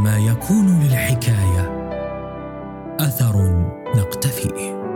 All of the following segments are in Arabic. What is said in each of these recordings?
عندما يكون للحكاية أثر نقتفيه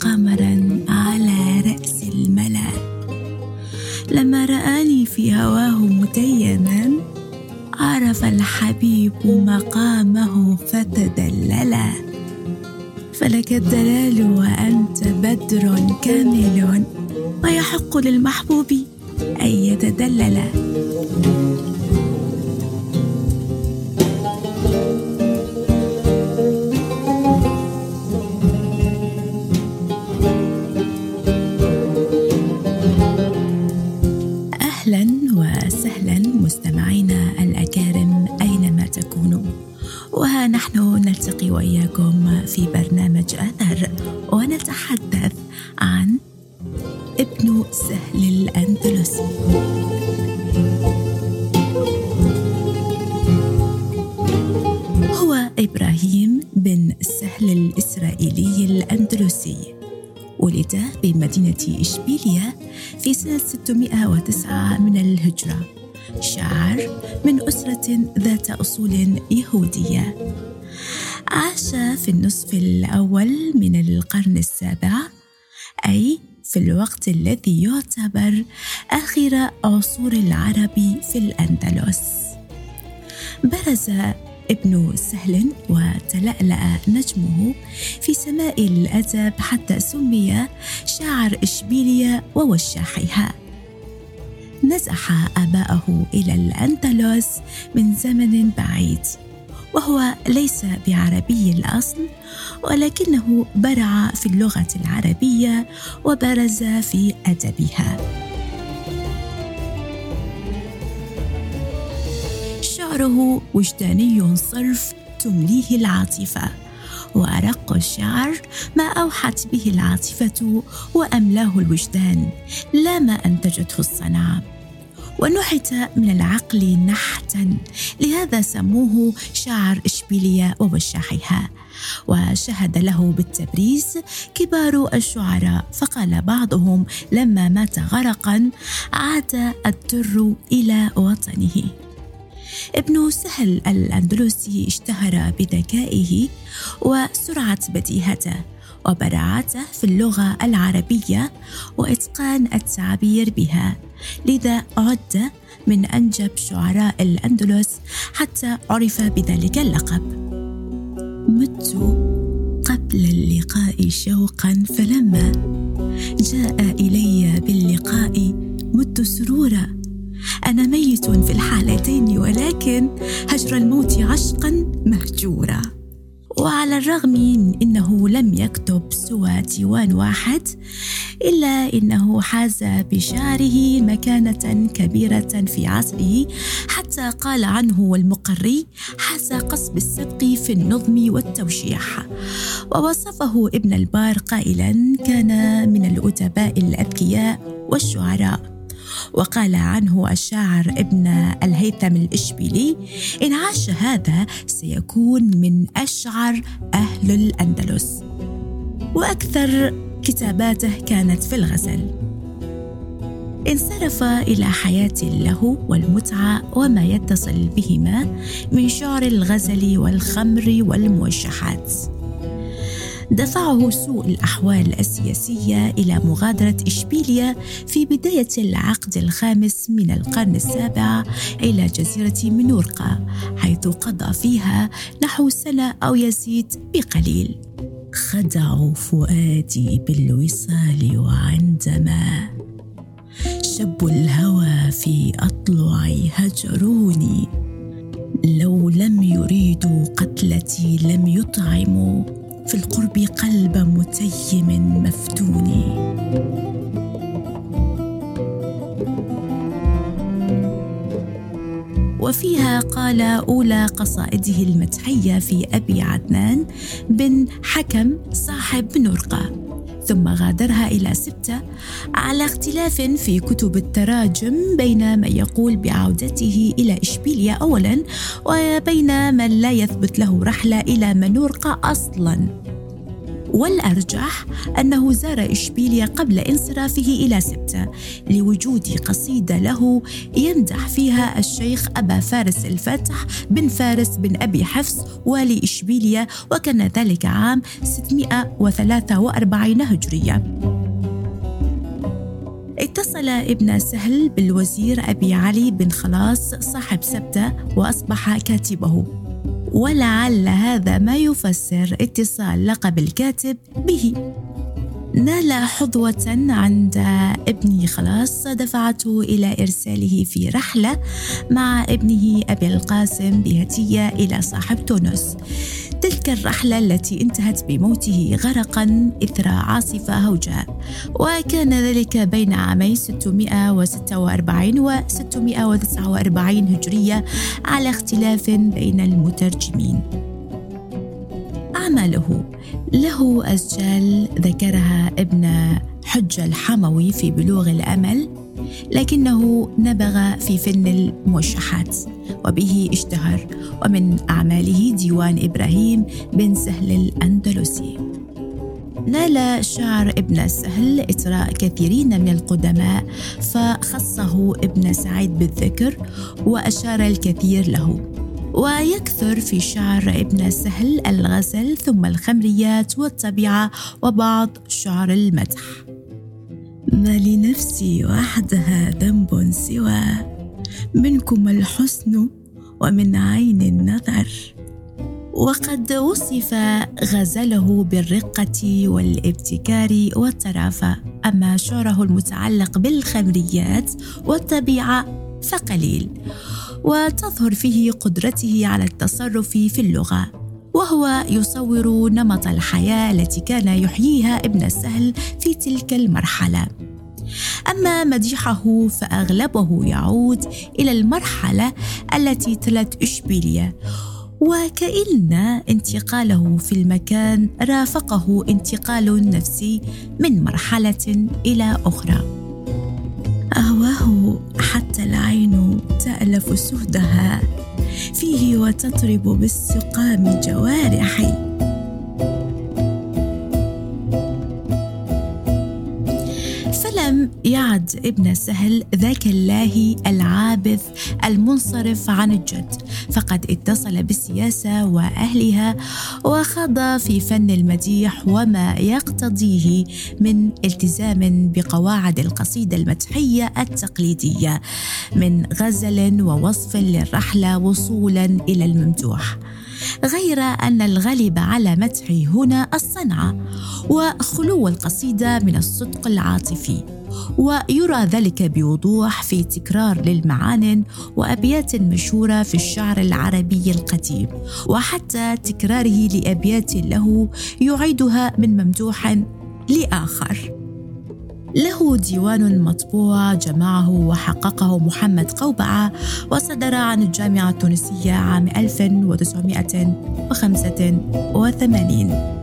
قمرا على رأس الملأ. لما رآني في هواه متيما عرف الحبيب مقامه فتدللا فلك الدلال وأنت بدر كامل ويحق للمحبوب أن يتدلل. أهلا وسهلا مستمعينا الأكارم أينما تكونوا. وها نحن نلتقي وإياكم في برنامج أثر ونتحدث عن ابن سهل الأندلسي هو إبراهيم بن سهل الإسرائيلي الأندلسي. ولد بمدينة إشبيلية في سنة 609 من الهجرة. شاعر من أسرة ذات أصول يهودية. عاش في النصف الأول من القرن السابع أي في الوقت الذي يعتبر آخر عصور العرب في الأندلس. برز ابن سهل وتلألأ نجمه في سماء الأدب حتى سمي شاعر إشبيلية ووشاحها نزح آباءه إلى الأندلس من زمن بعيد وهو ليس بعربي الأصل ولكنه برع في اللغة العربية وبرز في أدبها. شعره وجداني صرف تمليه العاطفة. وأرق الشعر ما أوحت به العاطفة وأملاه الوجدان لا ما أنتجته الصنعة ونحت من العقل نحتا لهذا سموه شاعر إشبيلية ووشاحها. وشهد له بالتبريز كبار الشعراء فقال بعضهم لما مات غرقا عاد الدر إلى وطنه. ابن سهل الأندلسي اشتهر بذكائه وسرعة بديهته وبراعته في اللغة العربية وإتقان التعبير بها لذا عد من أنجب شعراء الأندلس حتى عرف بذلك اللقب. مت قبل اللقاء شوقا فلما جاء إلي باللقاء مت سرورا أنا ميت في الحالتين ولكن هجر الموت عشقا مهجورا وعلى الرغم من إنه لم يكتب سوى ديوان واحد إلا إنه حاز بشعره مكانة كبيرة في عصره حتى قال عنه المقري حاز قصب السبق في النظم والتوشيح ووصفه ابن البار قائلا كان من الأدباء الاذكياء والشعراء وقال عنه الشاعر ابن الهيثم الإشبيلي إن عاش هذا سيكون من أشعر أهل الأندلس. وأكثر كتاباته كانت في الغزل. انصرف إلى حياة له والمتعة وما يتصل بهما من شعر الغزل والخمر والموشحات. دفعه سوء الأحوال السياسية إلى مغادرة إشبيلية في بداية العقد الخامس من القرن السابع إلى جزيرة منورقة حيث قضى فيها نحو سنة أو يزيد بقليل. خدع فؤادي بالوصال وعندما شب الهوى في أضلعي هجروني. لو لم يريدوا قتلتي لم يطعموا. في القرب قلب متيم مفتون. وفيها قال أولى قصائده المدحية في أبي عدنان بن حكم صاحب نرقة. ثم غادرها إلى سبتة على اختلاف في كتب التراجم بين من يقول بعودته إلى إشبيليا أولا وبين من لا يثبت له رحلة إلى منورقة أصلا. والأرجح أنه زار إشبيليا قبل انصرافه إلى سبتة لوجود قصيدة له يمدح فيها الشيخ أبا فارس الفتح بن فارس بن أبي حفص والي إشبيليا وكان ذلك عام 643 هجرية. اتصل ابن سهل بالوزير أبي علي بن خلاص صاحب سبتة وأصبح كاتبه. ولعل هذا ما يفسر اتصال لقب الكاتب به. نال حظوة عند ابنه. خلاص دفعته إلى إرساله في رحلة مع ابنه أبي القاسم بهدية إلى صاحب تونس. تلك الرحلة التي انتهت بموته غرقا إثر عاصفة هوجاء. وكان ذلك بين عامي 646 و 649 هجرية على اختلاف بين المترجمين. أعماله له أسجال ذكرها ابن حج الحموي في بلوغ الأمل لكنه نبغ في فن الموشحات وبه اشتهر ومن أعماله ديوان إبراهيم بن سهل الأندلسي. نال شعر ابن سهل إطراء كثيرين من القدماء فخصه ابن سعيد بالذكر وأشار الكثير له. ويكثر في شعر ابن سهل الغزل ثم الخمريات والطبيعة وبعض شعر المدح. ما لنفسي وحدها ذنب سوى. منكم الحسن ومن عين النظر. وقد وصف غزله بالرقة والابتكار والطرافة أما شعره المتعلق بالخمريات والطبيعة فقليل. وتظهر فيه قدرته على التصرف في اللغة وهو يصور نمط الحياة التي كان يحييها ابن السهل في تلك المرحلة. أما مديحه فأغلبه يعود إلى المرحلة التي تلت إشبيلية وكأن انتقاله في المكان رافقه انتقال نفسي من مرحلة إلى أخرى. أهواه حتى العين تألف سهدها فيه وتطرب بالسقام جوارحي. يعد ابن سهل ذاك الله العابث المنصرف عن الجد. فقد اتصل بالسياسة وأهلها وخاض في فن المديح وما يقتضيه من التزام بقواعد القصيدة المدحية التقليدية من غزل ووصف للرحلة وصولا إلى الممدوح. غير أن الغالب على مدحه هنا الصنعة وخلو القصيدة من الصدق العاطفي. ويرى ذلك بوضوح في تكرار للمعان وأبيات مشهورة في الشعر العربي القديم وحتى تكراره لأبيات له يعيدها من ممدوح لآخر. له ديوان مطبوع جمعه وحققه محمد قوبعة وصدر عن الجامعة التونسية عام 1985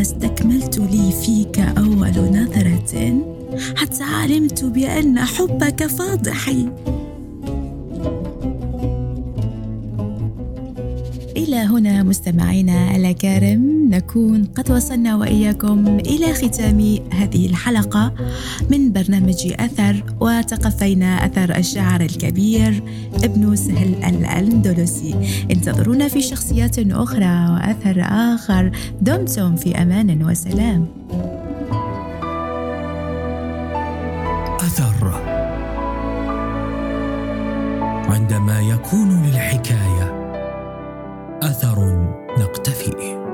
استكملت لي فيك أول نظرة حتى علمت بأن حبك فاضحي. إلى هنا مستمعينا الأكارم. نكون قد وصلنا وإياكم إلى ختام هذه الحلقة من برنامج أثر وتقفينا أثر الشاعر الكبير ابن سهل الأندلسي. انتظرونا في شخصيات أخرى وأثر آخر. دمتم في أمان وسلام. أثر. عندما يكون للحكاية أثر نقتفي.